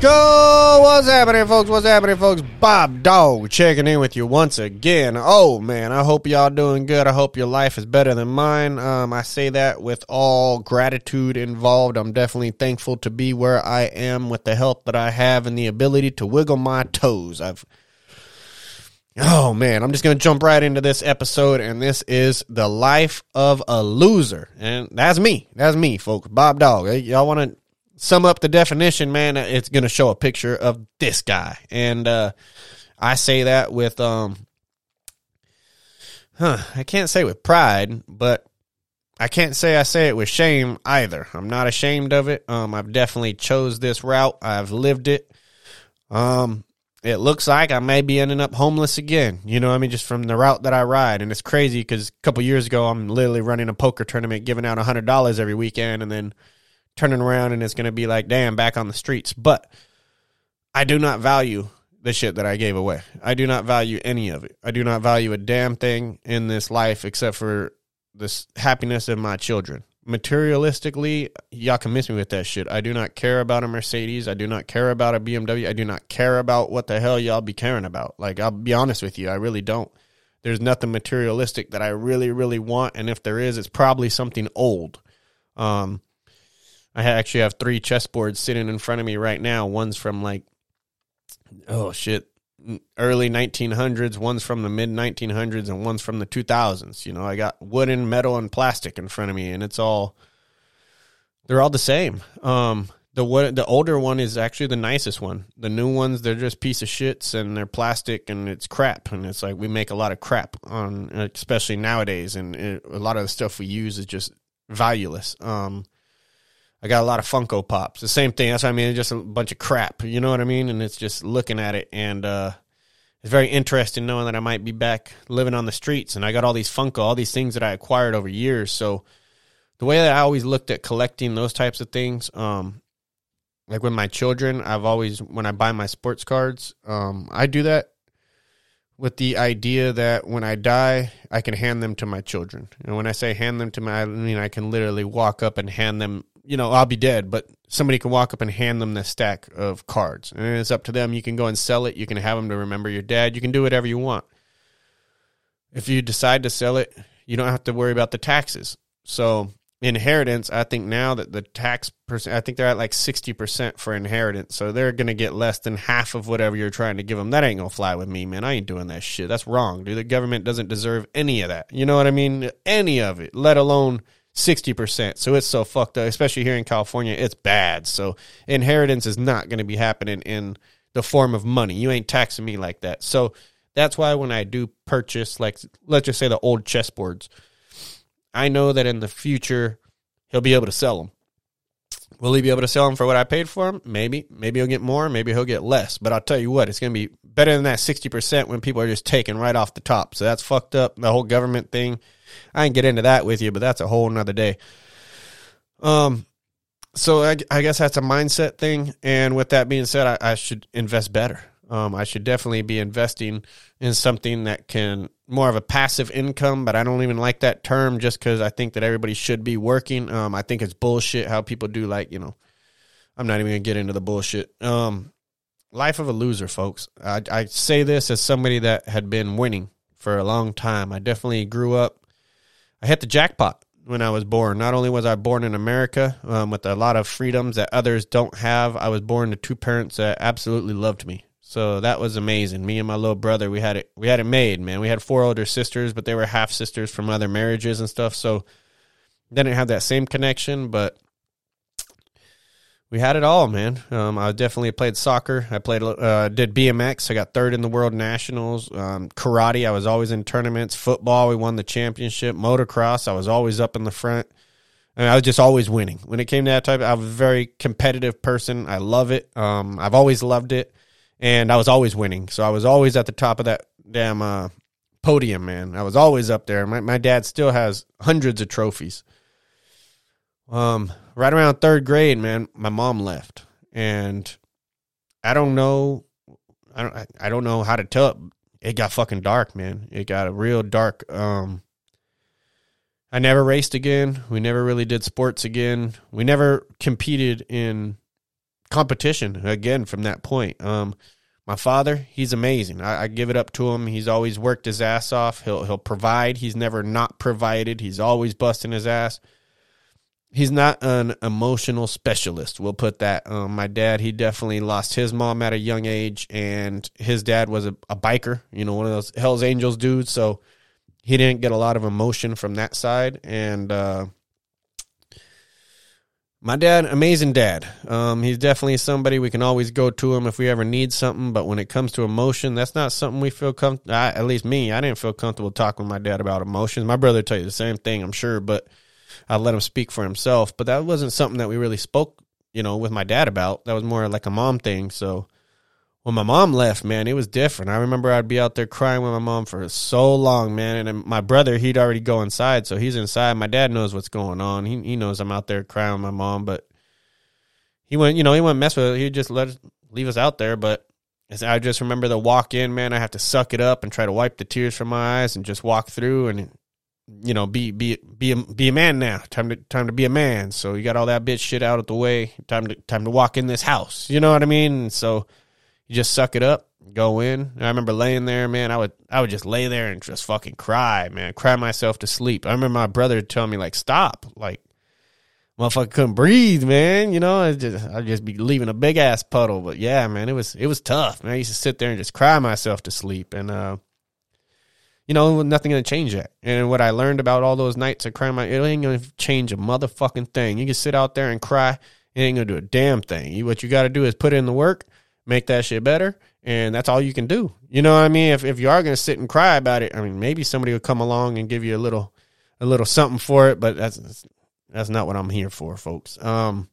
go! What's happening, folks? What's happening, folks? BobDawg checking in with you once again. Oh man, I hope y'all doing good. I hope your life is better than mine. Um, I say that with all gratitude involved. I'm definitely thankful to be where I am with the help that I have and the ability to wiggle my toes. I've Oh man, I'm just gonna jump right into this episode, and this is the life of a loser, and that's me. That's me, folks. BobDawg. Y'all want to sum up the definition, man, it's going to show a picture of this guy. And uh, I say that with, um, huh, I can't say with pride, but I can't say I say it with shame either. I'm not ashamed of it. Um, I've definitely chose this route. I've lived it. Um, it looks like I may be ending up homeless again. You know, I mean, just from the route that I ride, and it's crazy because a couple years ago I'm literally running a poker tournament, giving out hundred dollars every weekend, and then turning around and it's going to be like, damn, back on the streets. But I do not value the shit that I gave away. I do not value any of it. I do not value a damn thing in this life except for this happiness of my children. Materialistically, y'all can miss me with that shit. I do not care about a Mercedes. I do not care about a BMW. I do not care about what the hell y'all be caring about. Like, I'll be honest with you, I really don't. There's nothing materialistic that I really, really want. And if there is, it's probably something old. Um, I actually have three chessboards sitting in front of me right now. One's from like, oh shit, early 1900s. One's from the mid 1900s, and one's from the 2000s. You know, I got wooden, metal, and plastic in front of me, and it's all they're all the same. Um, the what the older one is actually the nicest one. The new ones they're just piece of shits and they're plastic and it's crap and it's like we make a lot of crap on especially nowadays and it, a lot of the stuff we use is just valueless. Um, I got a lot of Funko Pops. The same thing. That's what I mean. It's just a bunch of crap. You know what I mean? And it's just looking at it, and uh, it's very interesting knowing that I might be back living on the streets, and I got all these Funko, all these things that I acquired over years. So the way that I always looked at collecting those types of things, um, like with my children, I've always when I buy my sports cards, um, I do that with the idea that when I die, I can hand them to my children. And when I say hand them to my, I mean I can literally walk up and hand them you know, I'll be dead, but somebody can walk up and hand them the stack of cards. And it's up to them. You can go and sell it. You can have them to remember your dad. You can do whatever you want. If you decide to sell it, you don't have to worry about the taxes. So, inheritance, I think now that the tax percent, I think they're at like 60% for inheritance. So, they're going to get less than half of whatever you're trying to give them. That ain't going to fly with me, man. I ain't doing that shit. That's wrong, dude. The government doesn't deserve any of that. You know what I mean? Any of it, let alone 60%. So it's so fucked up, especially here in California. It's bad. So inheritance is not going to be happening in the form of money. You ain't taxing me like that. So that's why when I do purchase, like, let's just say the old chessboards, I know that in the future he'll be able to sell them. Will he be able to sell them for what I paid for them? Maybe. Maybe he'll get more. Maybe he'll get less. But I'll tell you what, it's going to be better than that 60% when people are just taking right off the top. So that's fucked up. The whole government thing I can get into that with you, but that's a whole nother day. Um, so I, I guess that's a mindset thing. And with that being said, I, I should invest better. Um, I should definitely be investing in something that can more of a passive income, but I don't even like that term just because I think that everybody should be working. Um, I think it's bullshit how people do like you know. I'm not even gonna get into the bullshit. Um, life of a loser, folks. I, I say this as somebody that had been winning for a long time. I definitely grew up I hit the jackpot when I was born. Not only was I born in America um, with a lot of freedoms that others don't have, I was born to two parents that absolutely loved me. So that was amazing. Me and my little brother, we had it. We had it made, man. We had four older sisters, but they were half sisters from other marriages and stuff. So didn't have that same connection, but we had it all, man. Um, I definitely played soccer. I played, uh, did BMX. I got third in the world nationals. Um, karate. I was always in tournaments. Football. We won the championship. Motocross. I was always up in the front. I, mean, I was just always winning. When it came to that type, I was a very competitive person. I love it. Um, I've always loved it, and I was always winning. So I was always at the top of that damn uh, podium, man. I was always up there. My my dad still has hundreds of trophies. Um, right around third grade, man, my mom left, and I don't know, I don't, I don't know how to tell it. Got fucking dark, man. It got a real dark. Um, I never raced again. We never really did sports again. We never competed in competition again from that point. Um, my father, he's amazing. I, I, give it up to him. He's always worked his ass off. He'll he'll provide. He's never not provided. He's always busting his ass. He's not an emotional specialist. We'll put that. Um, my dad, he definitely lost his mom at a young age, and his dad was a, a biker. You know, one of those Hell's Angels dudes. So he didn't get a lot of emotion from that side, and uh, my dad, amazing dad. Um, he's definitely somebody we can always go to him if we ever need something. But when it comes to emotion, that's not something we feel comfortable. At least me, I didn't feel comfortable talking with my dad about emotions. My brother tell you the same thing, I'm sure, but I let him speak for himself. But that wasn't something that we really spoke, you know, with my dad about. That was more like a mom thing. So when my mom left, man, it was different. I remember I'd be out there crying with my mom for so long, man. And my brother, he'd already go inside, so he's inside. My dad knows what's going on. He he knows I'm out there crying with my mom, but he went, you know, he wouldn't mess with it. He'd just let us, leave us out there. But I just remember the walk in, man. I have to suck it up and try to wipe the tears from my eyes and just walk through and you know be be be a, be a man now. Time to time to be a man. So you got all that bitch shit out of the way. Time to time to walk in this house. You know what I mean? So you just suck it up, go in. I remember laying there, man. I would I would just lay there and just fucking cry, man. Cry myself to sleep. I remember my brother telling me like, "Stop!" Like, motherfucker couldn't breathe, man. You know, I just I'd just be leaving a big ass puddle. But yeah, man, it was it was tough, man. I used to sit there and just cry myself to sleep, and uh, you know, nothing gonna change that. And what I learned about all those nights of crying, my it ain't gonna change a motherfucking thing. You can sit out there and cry, it ain't gonna do a damn thing. You, what you got to do is put in the work make that shit better. And that's all you can do. You know what I mean? If if you are gonna sit and cry about it, I mean maybe somebody will come along and give you a little a little something for it, but that's that's not what I'm here for, folks. Um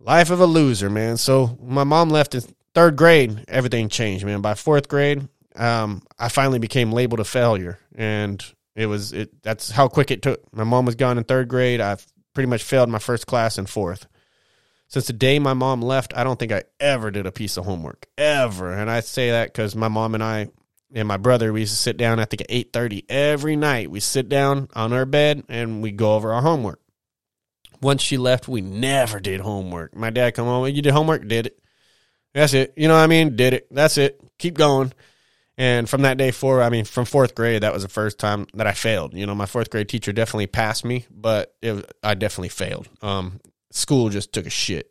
life of a loser, man. So my mom left in third grade, everything changed, man. By fourth grade, um, I finally became labeled a failure. And it was it that's how quick it took. My mom was gone in third grade. I pretty much failed my first class in fourth since the day my mom left, I don't think I ever did a piece of homework ever. And I say that because my mom and I and my brother we used to sit down. I think at eight thirty every night. We sit down on our bed and we go over our homework. Once she left, we never did homework. My dad come home, you did homework, did it. That's it. You know what I mean? Did it. That's it. Keep going. And from that day forward, I mean, from fourth grade, that was the first time that I failed. You know, my fourth grade teacher definitely passed me, but it, I definitely failed. Um, school just took a shit.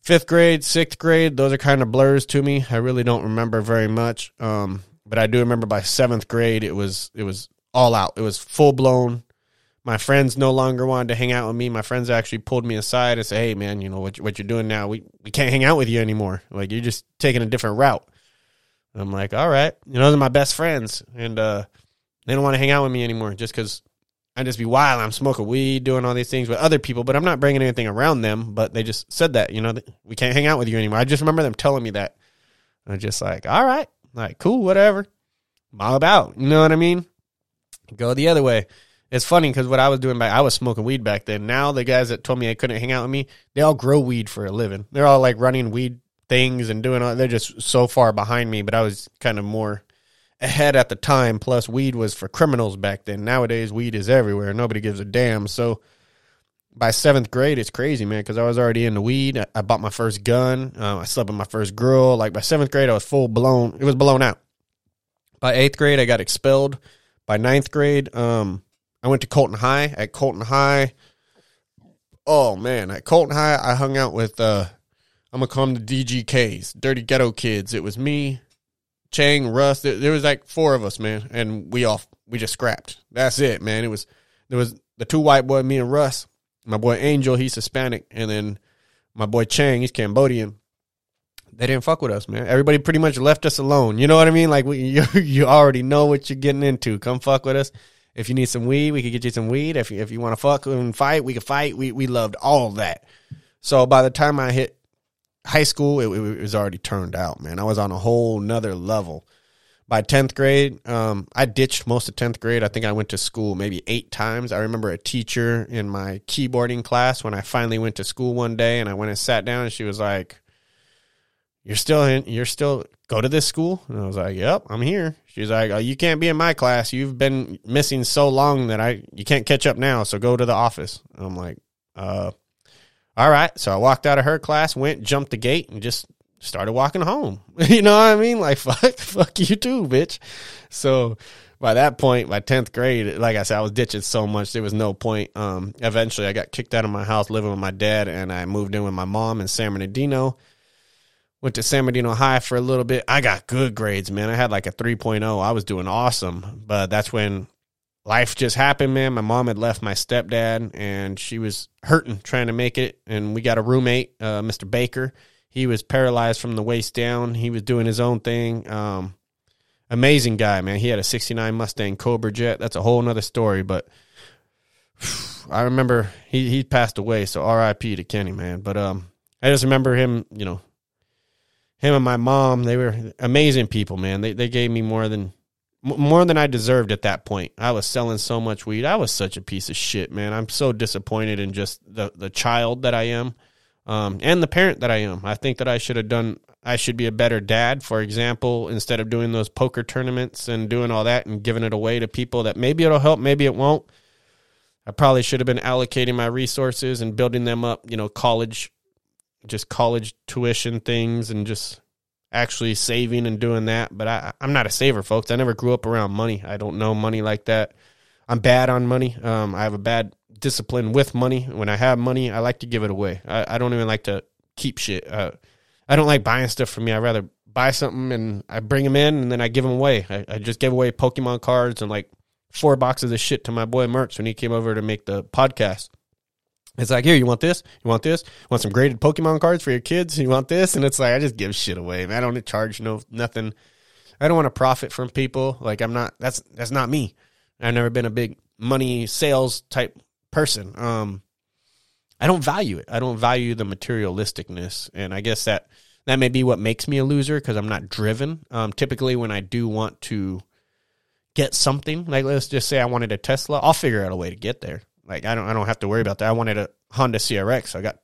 Fifth grade, sixth grade, those are kind of blurs to me. I really don't remember very much. Um, but I do remember by seventh grade, it was it was all out. It was full blown. My friends no longer wanted to hang out with me. My friends actually pulled me aside and said, "Hey, man, you know what what you're doing now? We we can't hang out with you anymore. Like you're just taking a different route." I'm like, "All right, you know, those are my best friends, and uh, they don't want to hang out with me anymore just because I just be wild. I'm smoking weed, doing all these things with other people, but I'm not bringing anything around them. But they just said that, you know, we can't hang out with you anymore. I just remember them telling me that. I'm just like, all right, like cool, whatever. Mob out. You know what I mean? Go the other way. It's funny because what I was doing back, I was smoking weed back then. Now the guys that told me they couldn't hang out with me, they all grow weed for a living. They're all like running weed things and doing all. They're just so far behind me. But I was kind of more ahead at the time. Plus, weed was for criminals back then. Nowadays, weed is everywhere. Nobody gives a damn. So by seventh grade, it's crazy, man, because I was already into weed. I, I bought my first gun. Uh, I slept with my first girl. Like by seventh grade, I was full blown. It was blown out. By eighth grade, I got expelled. By ninth grade, um, I went to Colton High. At Colton High, oh man, at Colton High, I hung out with. Uh, I'm gonna call them the DGKs, Dirty Ghetto Kids. It was me, Chang, Russ. There, there was like four of us, man, and we all we just scrapped. That's it, man. It was there was the two white boy, me and Russ. My boy Angel, he's Hispanic, and then my boy Chang, he's Cambodian. They didn't fuck with us, man. Everybody pretty much left us alone. You know what I mean? Like we, you, you already know what you're getting into. Come fuck with us. If you need some weed, we could get you some weed. If you, if you want to fuck and fight, we could fight. We we loved all that. So by the time I hit high school, it, it, was already turned out, man. I was on a whole nother level. by 10th grade, um, I ditched most of 10th grade. I think I went to school maybe eight times. I remember a teacher in my keyboarding class when I finally went to school one day and I went and sat down and she was like, you're still in, you're still go to this school? And I was like, yep, I'm here. She's like, oh, you can't be in my class. You've been missing so long that I, you can't catch up now. So go to the office. I'm like, uh, all right. So I walked out of her class, went, jumped the gate and just started walking home. you know what I mean? Like fuck, fuck you too, bitch. So by that point, by tenth grade, like I said, I was ditching so much there was no point. Um, eventually, I got kicked out of my house, living with my dad, and I moved in with my mom in San Bernardino. Went to San Bernardino High for a little bit. I got good grades, man. I had like a 3.0. I was doing awesome, but that's when life just happened, man. My mom had left my stepdad, and she was hurting trying to make it. And we got a roommate, uh, Mr. Baker he was paralyzed from the waist down. He was doing his own thing. Um, amazing guy, man. He had a 69 Mustang Cobra Jet. That's a whole nother story, but I remember he, he passed away. So RIP to Kenny, man. But, um, I just remember him, you know, him and my mom, they were amazing people, man. They, they gave me more than, more than I deserved at that point. I was selling so much weed. I was such a piece of shit, man. I'm so disappointed in just the, the child that I am um, and the parent that I am. I think that I should have done. I should be a better dad, for example, instead of doing those poker tournaments and doing all that and giving it away to people that maybe it'll help, maybe it won't. I probably should have been allocating my resources and building them up, you know, college, just college tuition things and just actually saving and doing that. But I, I'm not a saver, folks. I never grew up around money. I don't know money like that. I'm bad on money. Um, I have a bad discipline with money. When I have money, I like to give it away. I, I don't even like to keep shit. Uh, I don't like buying stuff for me. I'd rather buy something and I bring them in and then I give them away. I, I just gave away Pokemon cards and like four boxes of shit to my boy Merch when he came over to make the podcast. It's like, here, you want this? You want this? You want some graded Pokemon cards for your kids? You want this? And it's like, I just give shit away, man. I don't charge no nothing. I don't want to profit from people. Like I'm not. That's that's not me. I've never been a big money sales type person. Um, I don't value it. I don't value the materialisticness, and I guess that that may be what makes me a loser because I'm not driven. Um, typically, when I do want to get something, like let's just say I wanted a Tesla, I'll figure out a way to get there. Like I don't, I don't have to worry about that. I wanted a Honda CRX. I got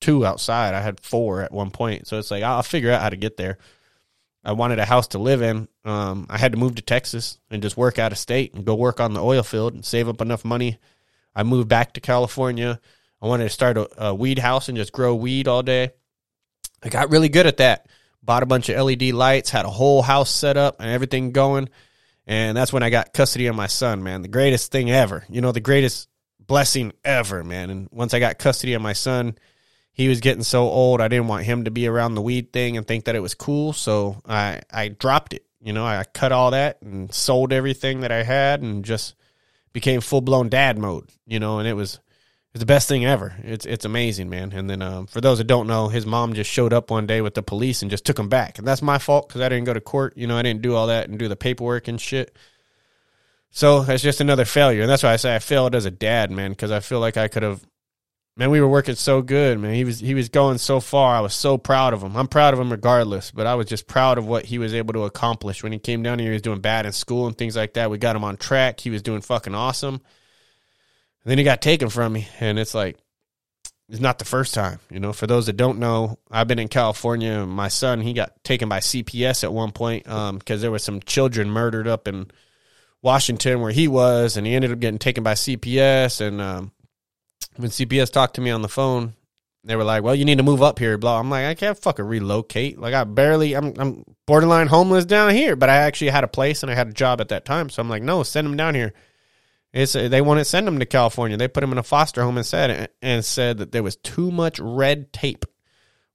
two outside. I had four at one point, so it's like I'll figure out how to get there. I wanted a house to live in. Um, I had to move to Texas and just work out of state and go work on the oil field and save up enough money I moved back to California. I wanted to start a, a weed house and just grow weed all day. I got really good at that. Bought a bunch of LED lights, had a whole house set up and everything going. And that's when I got custody of my son, man. The greatest thing ever. You know, the greatest blessing ever, man. And once I got custody of my son, he was getting so old, I didn't want him to be around the weed thing and think that it was cool. So I, I dropped it. You know, I cut all that and sold everything that I had and just became full blown dad mode, you know, and it was it's the best thing ever. It's it's amazing, man. And then um, for those that don't know, his mom just showed up one day with the police and just took him back, and that's my fault because I didn't go to court. You know, I didn't do all that and do the paperwork and shit. So that's just another failure, and that's why I say I failed as a dad, man, because I feel like I could have man, we were working so good, man. He was he was going so far. I was so proud of him. I'm proud of him regardless, but I was just proud of what he was able to accomplish when he came down here. He was doing bad in school and things like that. We got him on track. He was doing fucking awesome. And then he got taken from me, and it's like it's not the first time. You know, for those that don't know, I've been in California. My son, he got taken by CPS at one point because um, there was some children murdered up in Washington where he was, and he ended up getting taken by CPS and. Um, when CPS talked to me on the phone, they were like, "Well, you need to move up here." Blah. I'm like, I can't fucking relocate. Like, I barely, I'm, I'm borderline homeless down here, but I actually had a place and I had a job at that time. So I'm like, no, send him down here. It's they wanted to send him to California. They put him in a foster home and said and said that there was too much red tape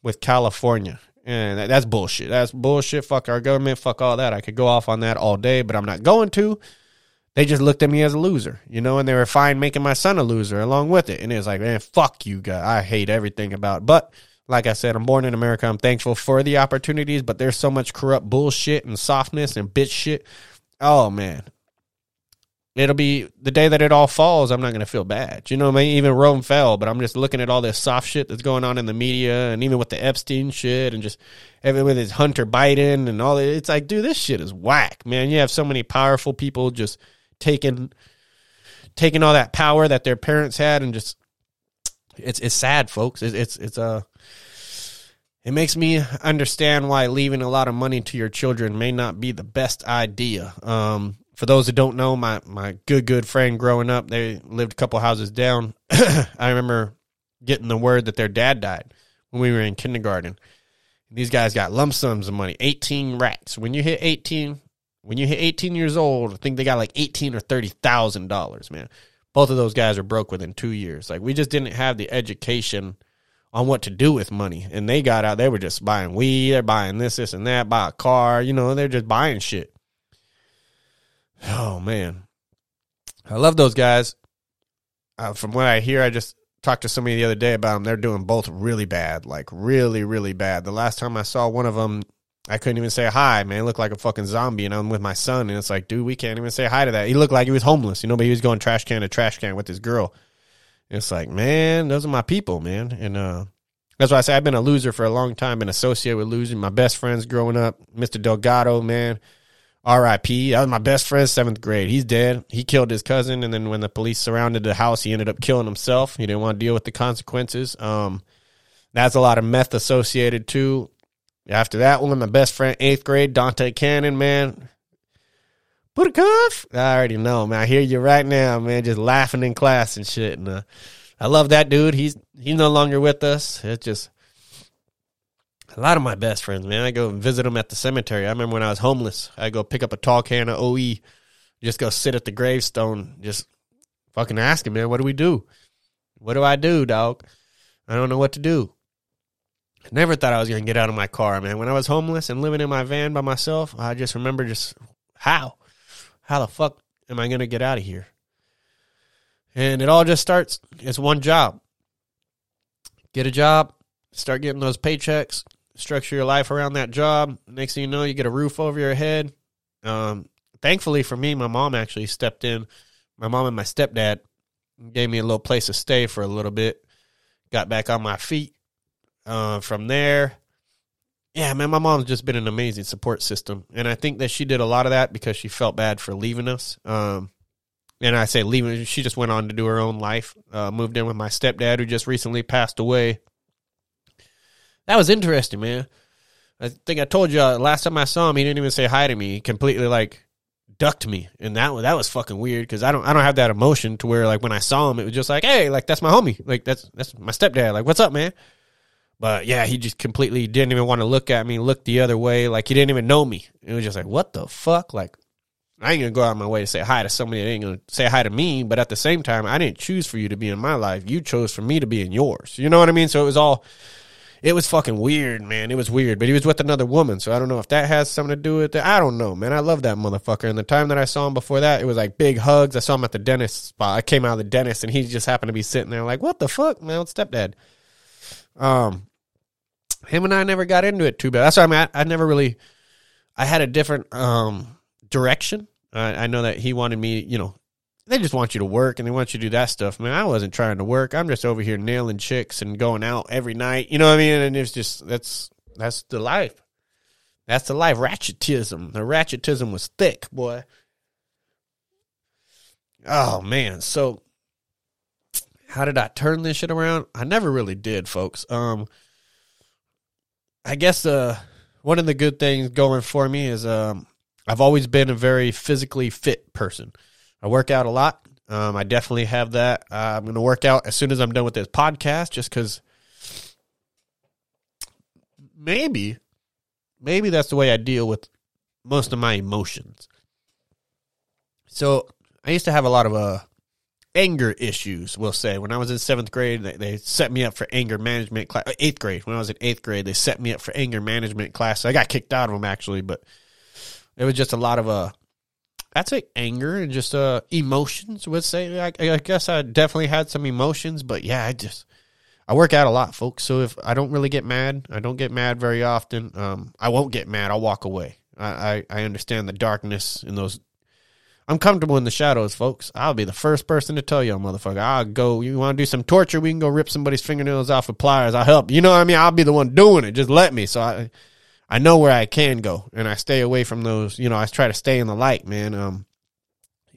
with California. And that's bullshit. That's bullshit. Fuck our government. Fuck all that. I could go off on that all day, but I'm not going to they just looked at me as a loser, you know, and they were fine making my son a loser along with it. And it was like, man, fuck you guys. I hate everything about it. But like I said, I'm born in America. I'm thankful for the opportunities, but there's so much corrupt bullshit and softness and bitch shit. Oh man. It'll be the day that it all falls. I'm not going to feel bad. You know, I mean, even Rome fell, but I'm just looking at all this soft shit that's going on in the media, and even with the Epstein shit, and just even with his Hunter Biden and all. that It's like, dude, this shit is whack, man. You have so many powerful people just taking taking all that power that their parents had, and just it's it's sad, folks. It's it's it's a uh, it makes me understand why leaving a lot of money to your children may not be the best idea. Um, for those that don't know, my my good good friend growing up, they lived a couple houses down. I remember getting the word that their dad died when we were in kindergarten. These guys got lump sums of money, 18 racks. When you hit 18, when you hit 18 years old, I think they got like 18 or 30,000 dollars, man. Both of those guys are broke within 2 years. Like we just didn't have the education on what to do with money. And they got out, they were just buying weed, they're buying this, this, and that, buy a car, you know, they're just buying shit. Oh, man. I love those guys. Uh, from what I hear, I just talked to somebody the other day about them. They're doing both really bad, like really, really bad. The last time I saw one of them, I couldn't even say hi, man. He looked like a fucking zombie, and I'm with my son, and it's like, dude, we can't even say hi to that. He looked like he was homeless, you know, but he was going trash can to trash can with his girl. It's like, man, those are my people, man. And uh, that's why I say I've been a loser for a long time, been associated with losing. My best friends growing up, Mr. Delgado, man, R.I.P. That was my best friend, seventh grade. He's dead. He killed his cousin, and then when the police surrounded the house, he ended up killing himself. He didn't want to deal with the consequences. Um, that's a lot of meth associated too. After that one, my best friend, eighth grade, Dante Cannon, man. Put a cuff. I already know, man. I hear you right now, man. Just laughing in class and shit. And uh, I love that dude. He's he's no longer with us. It's just a lot of my best friends, man. I go and visit them at the cemetery. I remember when I was homeless, I go pick up a tall can of OE, just go sit at the gravestone, just fucking ask him, man, what do we do? What do I do, dog? I don't know what to do. I never thought I was gonna get out of my car, man. When I was homeless and living in my van by myself, I just remember just how how the fuck am I going to get out of here? And it all just starts. It's one job. Get a job, start getting those paychecks, structure your life around that job. Next thing you know, you get a roof over your head. Um, thankfully for me, my mom actually stepped in. My mom and my stepdad gave me a little place to stay for a little bit. Got back on my feet. Uh, from there, yeah, man, my mom's just been an amazing support system, and I think that she did a lot of that because she felt bad for leaving us. Um, and I say leaving, she just went on to do her own life. Uh, moved in with my stepdad, who just recently passed away. That was interesting, man. I think I told you uh, last time I saw him, he didn't even say hi to me. He completely like ducked me, and that was, that was fucking weird because I don't I don't have that emotion to where like when I saw him, it was just like, hey, like that's my homie, like that's that's my stepdad, like what's up, man? But yeah, he just completely didn't even want to look at me, look the other way, like he didn't even know me. It was just like, what the fuck? Like, I ain't gonna go out of my way to say hi to somebody that ain't gonna say hi to me, but at the same time, I didn't choose for you to be in my life. You chose for me to be in yours. You know what I mean? So it was all it was fucking weird, man. It was weird. But he was with another woman, so I don't know if that has something to do with it. I don't know, man. I love that motherfucker. And the time that I saw him before that, it was like big hugs. I saw him at the dentist spot. I came out of the dentist and he just happened to be sitting there like, what the fuck, man? Old stepdad. Um, him and I never got into it too bad. That's why I'm at. I never really. I had a different um, direction. I, I know that he wanted me. You know, they just want you to work and they want you to do that stuff. Man, I wasn't trying to work. I'm just over here nailing chicks and going out every night. You know what I mean? And it's just that's that's the life. That's the life. Ratchetism. The ratchetism was thick, boy. Oh man. So how did I turn this shit around? I never really did, folks. Um I guess uh, one of the good things going for me is um, I've always been a very physically fit person. I work out a lot. Um, I definitely have that. Uh, I'm going to work out as soon as I'm done with this podcast, just because maybe, maybe that's the way I deal with most of my emotions. So I used to have a lot of uh, anger issues, we'll say. When I was in seventh grade, they, they set me up for anger management class. Uh, eighth grade, when I was in eighth grade, they set me up for anger management class. I got kicked out of them actually, but it was just a lot of uh, I'd say anger and just uh emotions. Would say I, I guess I definitely had some emotions, but yeah, I just I work out a lot, folks. So if I don't really get mad, I don't get mad very often. Um, I won't get mad. I'll walk away. I, I, I understand the darkness in those I'm comfortable in the shadows, folks. I'll be the first person to tell you, motherfucker. I'll go. You want to do some torture? We can go rip somebody's fingernails off with pliers. I'll help. You know what I mean? I'll be the one doing it. Just let me. So I, I know where I can go, and I stay away from those. You know, I try to stay in the light, man. Um,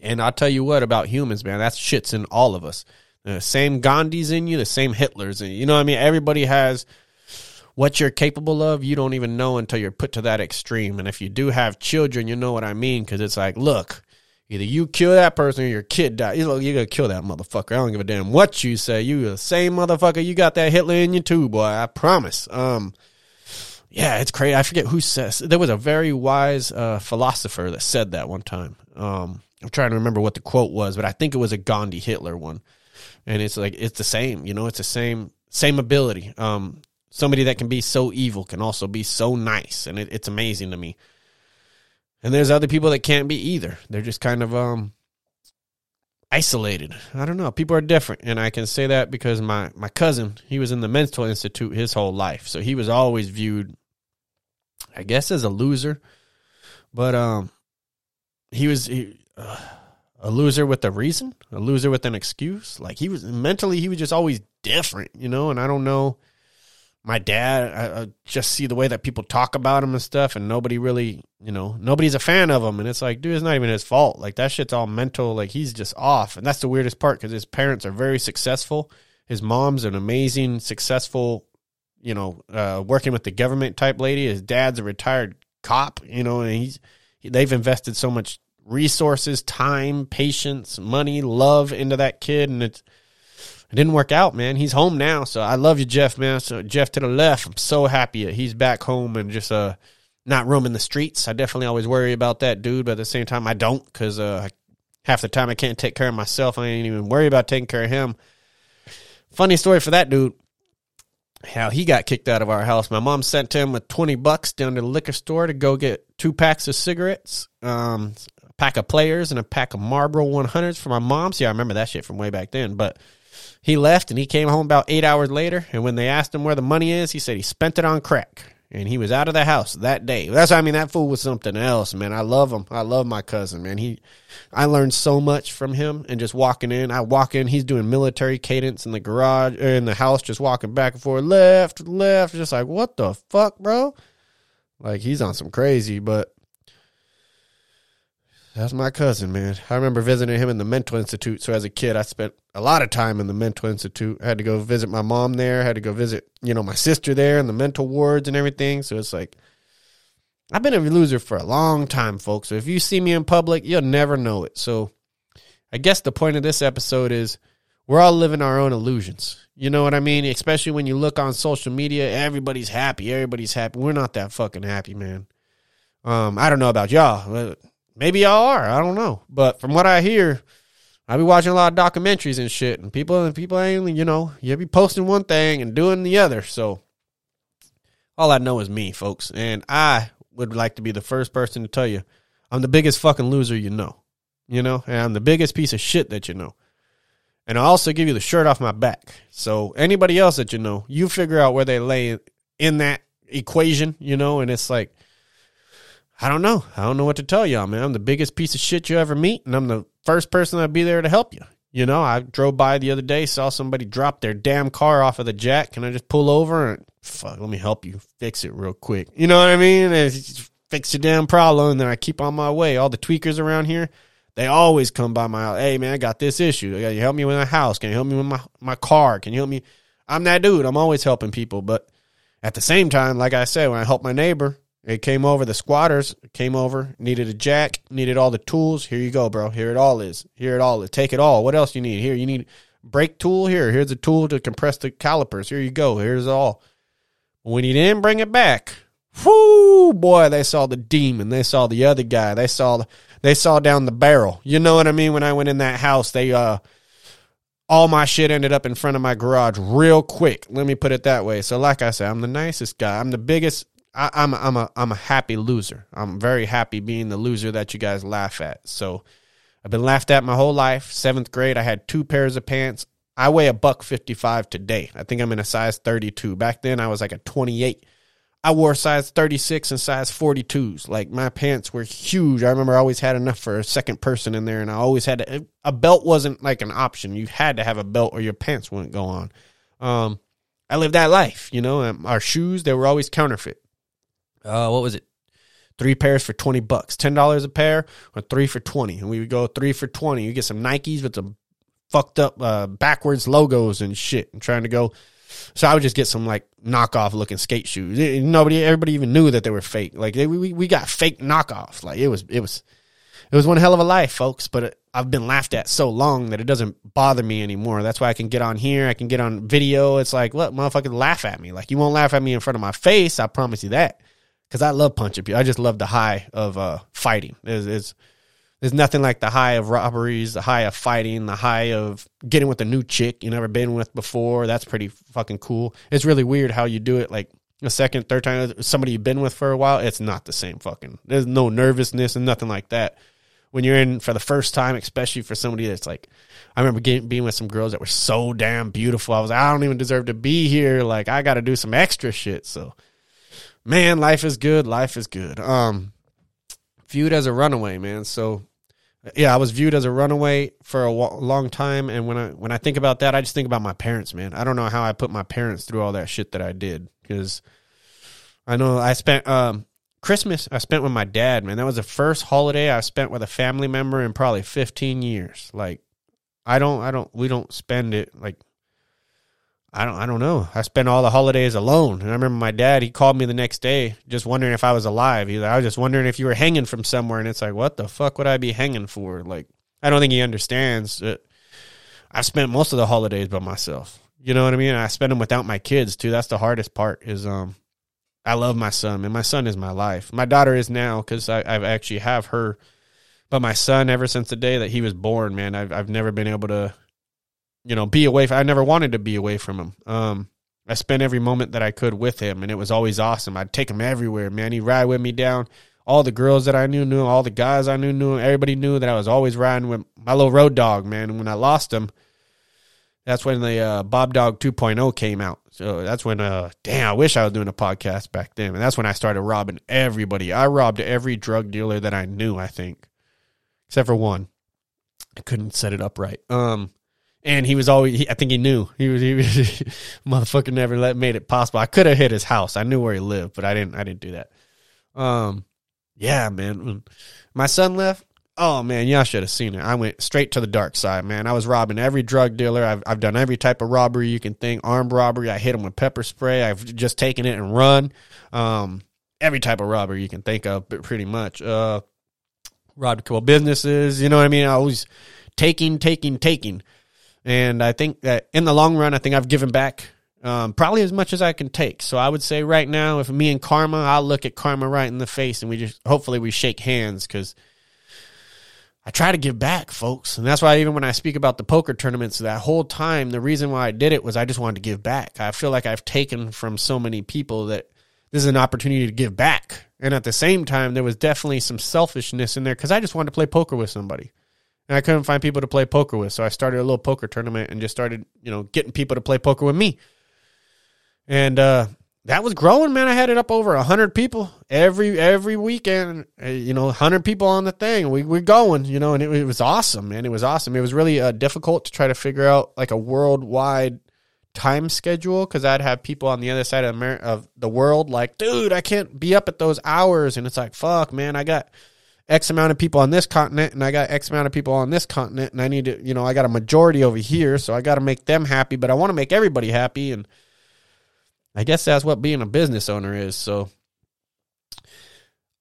and I'll tell you what about humans, man. That shit's in all of us. The same Gandhi's in you, the same Hitler's in you. You know what I mean? Everybody has what you're capable of. You don't even know until you're put to that extreme. And if you do have children, you know what I mean? Because it's like, look, either you kill that person or your kid dies. You know, you gotta kill that motherfucker. I don't give a damn what you say. You the same motherfucker. You got that Hitler in you too, boy. I promise. Um, yeah, it's crazy. I forget who says there was a very wise uh, philosopher that said that one time. Um, I'm trying to remember what the quote was, but I think it was a Gandhi Hitler one. And it's like it's the same you know it's the same same ability. Um somebody that can be so evil can also be so nice. And it, it's amazing to me. And there's other people that can't be either. They're just kind of um isolated i don't know people are different and i can say that because my my cousin he was in the mental institute his whole life so he was always viewed i guess as a loser but um he was he, uh, a loser with a reason, a loser with an excuse. Like he was mentally, he was just always different, you know. And I don't know. My dad, I, I, just see the way that people talk about him and stuff, and nobody really, you know, nobody's a fan of him. And it's like, dude, it's not even his fault. Like that shit's all mental. Like he's just off, and that's the weirdest part because his parents are very successful. His mom's an amazing, successful, you know, uh, working with the government type lady. His dad's a retired cop, you know, and he's they've invested so much resources, time, patience, money, love into that kid, and it's it didn't work out, man. He's home now, so I love you, Jeff, man. So Jeff to the left, I'm so happy he's back home and just uh not roaming the streets. I definitely always worry about that dude, but at the same time, I don't because uh half the time I can't take care of myself. I ain't even worry about taking care of him. Funny story for that dude how he got kicked out of our house. My mom sent him with 20 bucks down to the liquor store to go get two packs of cigarettes. Um, a pack of players and a pack of Marlboro 100s for my mom. See, I remember that shit from way back then. But he left and he came home about eight hours later. And when they asked him where the money is, he said he spent it on crack. And he was out of the house that day. That's why I mean that fool was something else, man. I love him. I love my cousin, man. He, I learned so much from him. And just walking in, I walk in, he's doing military cadence in the garage or in the house, just walking back and forth, left, left, just like what the fuck, bro. Like he's on some crazy, but that's my cousin, man. I remember visiting him in the mental institute. So as a kid, I spent a lot of time in the mental institute. I had to go visit my mom there. I had to go visit, you know, my sister there in the mental wards and everything. So it's like, I've been a loser for a long time, folks. So if you see me in public, you'll never know it. So I guess the point of this episode is we're all living our own illusions. You know what I mean? Especially when you look on social media, everybody's happy. Everybody's happy. We're not that fucking happy, man. Um, I don't know about y'all, Maybe y'all are. I don't know. But from what I hear, I be watching a lot of documentaries and shit, and people and people ain't you know you be posting one thing and doing the other. So all I know is me, folks, and I would like to be the first person to tell you I'm the biggest fucking loser you know. You know, and I'm the biggest piece of shit that you know. And I also give you the shirt off my back. So anybody else that you know, you figure out where they lay in that equation, you know, and it's like I don't know. I don't know what to tell y'all, man. I'm the biggest piece of shit you ever meet, and I'm the first person that'd be there to help you. You know, I drove by the other day, saw somebody drop their damn car off of the jack. Can I just pull over and fuck? Let me help you fix it real quick. You know what I mean? fix your damn problem, and then I keep on my way. All the tweakers around here, they always come by my house. Hey man, I got this issue. Can you help me with my house? Can you help me with my my car? Can you help me? I'm that dude. I'm always helping people, but at the same time, like I said, when I help my neighbor, it came over. The squatters came over, needed a jack, needed all the tools. Here you go, bro. Here it all is. Here it all is. Take it all. What else you need? Here you need brake tool. Here, here's a tool to compress the calipers. Here you go. Here's all. When he didn't bring it back, whoo, boy, they saw the demon. They saw the other guy. They saw they saw down the barrel. You know what I mean? When I went in that house, they uh all my shit ended up in front of my garage real quick. Let me put it that way. So, like I said, I'm the nicest guy. I'm the biggest I, I'm I'm a I'm a happy loser. I'm very happy being the loser that you guys laugh at. So I've been laughed at my whole life. Seventh grade, I had two pairs of pants. I weigh a buck fifty five today. I think I'm in a size thirty two. Back then, I was like a twenty eight. I wore size 36 and size 42s. Like my pants were huge. I remember I always had enough for a second person in there, and I always had to, a belt wasn't like an option. You had to have a belt or your pants wouldn't go on. Um, I lived that life, you know. Our shoes they were always counterfeit. Uh, what was it? Three pairs for twenty bucks, ten dollars a pair, or three for twenty. And we would go three for twenty. You get some Nikes with some fucked up uh, backwards logos and shit, and trying to go so I would just get some like knockoff looking skate shoes. Nobody, everybody even knew that they were fake. Like they, we, we got fake knockoffs. Like it was, it was, it was one hell of a life, folks. But I've been laughed at so long that it doesn't bother me anymore. That's why I can get on here. I can get on video. It's like, what motherfucker laugh at me? Like you won't laugh at me in front of my face. I promise you that. Cause I love punching people. I just love the high of uh, fighting. It's, it's there's nothing like the high of robberies, the high of fighting, the high of getting with a new chick you never been with before. That's pretty fucking cool. It's really weird how you do it like a second, third time somebody you've been with for a while. It's not the same fucking. There's no nervousness and nothing like that. When you're in for the first time, especially for somebody that's like, I remember getting, being with some girls that were so damn beautiful. I was like, I don't even deserve to be here. Like, I got to do some extra shit. So, man, life is good. Life is good. Um, viewed as a runaway, man. So yeah, I was viewed as a runaway for a long time, and when I when I think about that, I just think about my parents, man. I don't know how I put my parents through all that shit that I did because I know I spent um, Christmas I spent with my dad, man. That was the first holiday I spent with a family member in probably 15 years. Like I don't I don't we don't spend it like I don't I don't know. I spent all the holidays alone. And I remember my dad, he called me the next day just wondering if I was alive. Like, I was just wondering if you were hanging from somewhere and it's like, what the fuck would I be hanging for? Like I don't think he understands that I spent most of the holidays by myself. You know what I mean? I spend them without my kids too. That's the hardest part is um I love my son and my son is my life. My daughter is now cuz I I actually have her but my son ever since the day that he was born, man, I've I've never been able to you know, be away. From, I never wanted to be away from him. Um, I spent every moment that I could with him, and it was always awesome. I'd take him everywhere, man. He'd ride with me down. All the girls that I knew knew. All the guys I knew knew. Everybody knew that I was always riding with my little road dog, man. And when I lost him, that's when the uh, BobDawg 2.0 came out. So that's when, uh, damn, I wish I was doing a podcast back then. And that's when I started robbing everybody. I robbed every drug dealer that I knew, I think, except for one. I couldn't set it up right. Um, and he was always he, i think he knew. He was he motherfucker never let made it possible. I could have hit his house. I knew where he lived but i didn't i didn't do that. Um yeah man. My son left oh man y'all should have seen it. I went straight to the dark side man. I was robbing every drug dealer. I've, I've done every type of robbery you can think armed robbery. I hit them with pepper spray. I've just taken it and run. Um every type of robbery you can think of but pretty much uh robbed a couple businesses. You know what i mean? I was taking taking taking and I think that in the long run, I think I've given back um, probably as much as I can take. So I would say right now, if me and Karma, I'll look at Karma right in the face and we just hopefully we shake hands because I try to give back, folks. And that's why even when I speak about the poker tournaments, that whole time, the reason why I did it was I just wanted to give back. I feel like I've taken from so many people that this is an opportunity to give back. And at the same time, there was definitely some selfishness in there because I just wanted to play poker with somebody and I couldn't find people to play poker with. So I started a little poker tournament and just started, you know, getting people to play poker with me. And uh, that was growing, man. I had it up over hundred people every every weekend. Uh, you know, hundred people on the thing. We we're going, you know, and it, it, was awesome, man. It was awesome. It was really uh, difficult to try to figure out like a worldwide time schedule because I'd have people on the other side of, Amer- of the world like, dude, I can't be up at those hours, and it's like, fuck, man, I got X amount of people on this continent and I got X amount of people on this continent and I need to, you know, I got a majority over here, so I got to make them happy, but I want to make everybody happy and I guess that's what being a business owner is. So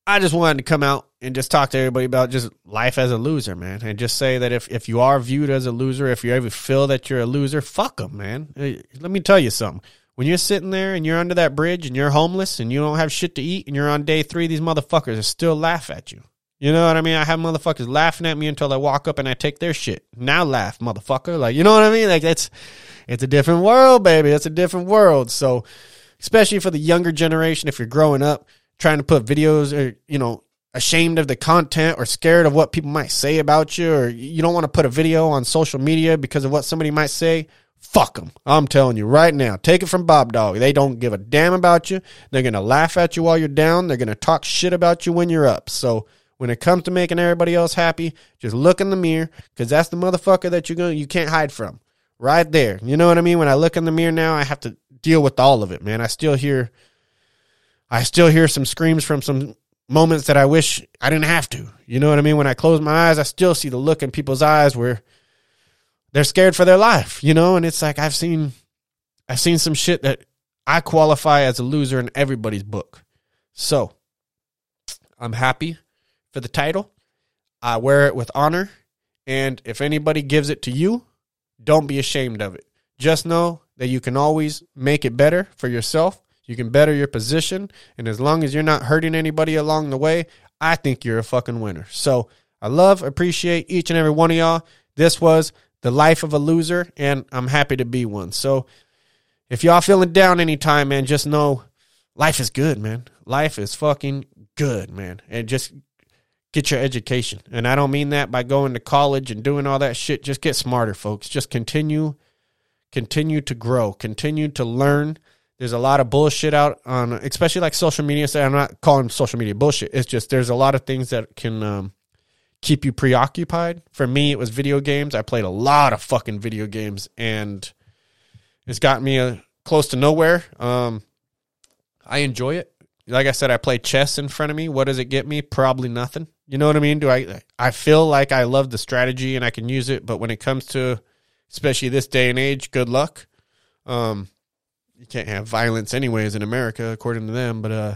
I just wanted to come out and just talk to everybody about just life as a loser, man, and just say that if if you are viewed as a loser, if you ever feel that you're a loser, fuck them, man. Let me tell you something. When you're sitting there and you're under that bridge and you're homeless and you don't have shit to eat and you're on day three, these motherfuckers are still laugh at you. You know what I mean? I have motherfuckers laughing at me until I walk up and I take their shit. Now laugh, motherfucker. Like, you know what I mean? Like it's it's a different world, baby. It's a different world. So, especially for the younger generation, if you're growing up trying to put videos or, you know, ashamed of the content or scared of what people might say about you or you don't want to put a video on social media because of what somebody might say, Fuck them. I'm telling you right now. Take it from BobDawg. They don't give a damn about you. They're going to laugh at you while you're down. They're going to talk shit about you when you're up. So when it comes to making everybody else happy, just look in the mirror because that's the motherfucker that you're going you can't hide from. Right there. You know what I mean? When I look in the mirror now, I have to deal with all of it, man. I still hear, I still hear some screams from some moments that I wish I didn't have to. You know what I mean? When I close my eyes, I still see the look in people's eyes where they're scared for their life, you know? And it's like I've seen I've seen some shit that I qualify as a loser in everybody's book. So, I'm happy for the title. I wear it with honor, and if anybody gives it to you, don't be ashamed of it. Just know that you can always make it better for yourself. You can better your position, and as long as you're not hurting anybody along the way, I think you're a fucking winner. So, I love, appreciate each and every one of y'all. This was the life of a loser, and I'm happy to be one. So if y'all feeling down anytime, man, just know life is good, man. Life is fucking good, man. And just get your education. And I don't mean that by going to college and doing all that shit. Just get smarter, folks. Just continue continue to grow, continue to learn. There's a lot of bullshit out on especially like social media. So I'm not calling social media bullshit. It's just there's a lot of things that can um, keep you preoccupied. For me, it was video games. I played a lot of fucking video games, and it's got me uh, close to nowhere. Um, I enjoy it. Like I said, I play chess in front of me. What does it get me? Probably nothing. You know what I mean? Do I? I feel like I love the strategy and I can use it, but when it comes to, especially this day and age, good luck. Um, you can't have violence anyways in America, according to them. But uh,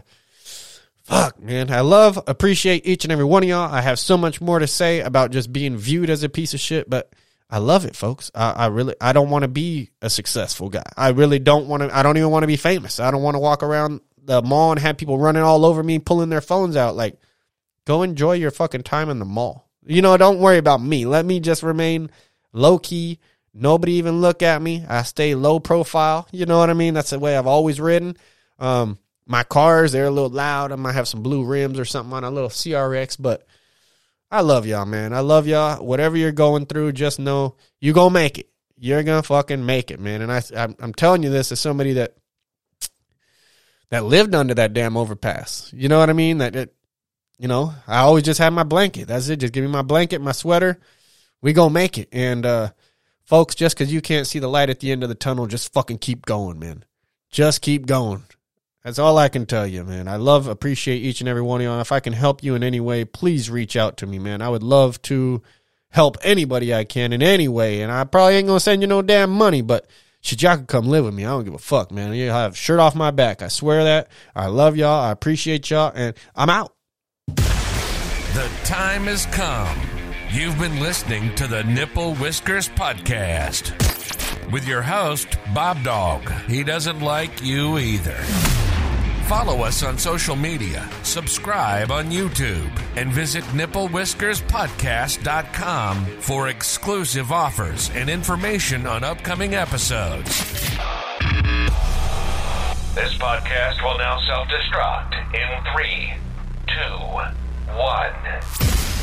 fuck, man. I love, appreciate each and every one of y'all. I have so much more to say about just being viewed as a piece of shit, but I love it, folks. I, I really, I don't want to be a successful guy. I really don't want to, I don't even want to be famous. I don't want to walk around the mall and have people running all over me, pulling their phones out. Like, go enjoy your fucking time in the mall. You know, don't worry about me. Let me just remain low key. Nobody even look at me. I stay low profile. You know what I mean? That's the way I've always ridden. Um, my cars, they're a little loud. I might have some blue rims or something on a little CRX, but I love y'all, man. I love y'all. Whatever you're going through, just know you gonna make it. You're gonna fucking make it, man. And I, I'm, I'm telling you this as somebody that that lived under that damn overpass. You know what I mean? That it, you know, I always just have my blanket. That's it. Just give me my blanket, my sweater. We gonna make it. And uh, folks, just because you can't see the light at the end of the tunnel, just fucking keep going, man. Just keep going. That's all I can tell you, man. I love, appreciate each and every one of you. If I can help you in any way, please reach out to me, man. I would love to help anybody I can in any way. And I probably ain't gonna send you no damn money, but shit, y'all come live with me. I don't give a fuck, man. You have shirt off my back. I swear that. I love y'all. I appreciate y'all, and I'm out. The time has come. You've been listening to the Nipple Whiskers Podcast with your host, BobDawg. He doesn't like you either. Follow us on social media, subscribe on YouTube, and visit nipplewhiskerspodcast.com for exclusive offers and information on upcoming episodes. This podcast will now self destruct in three, two, one.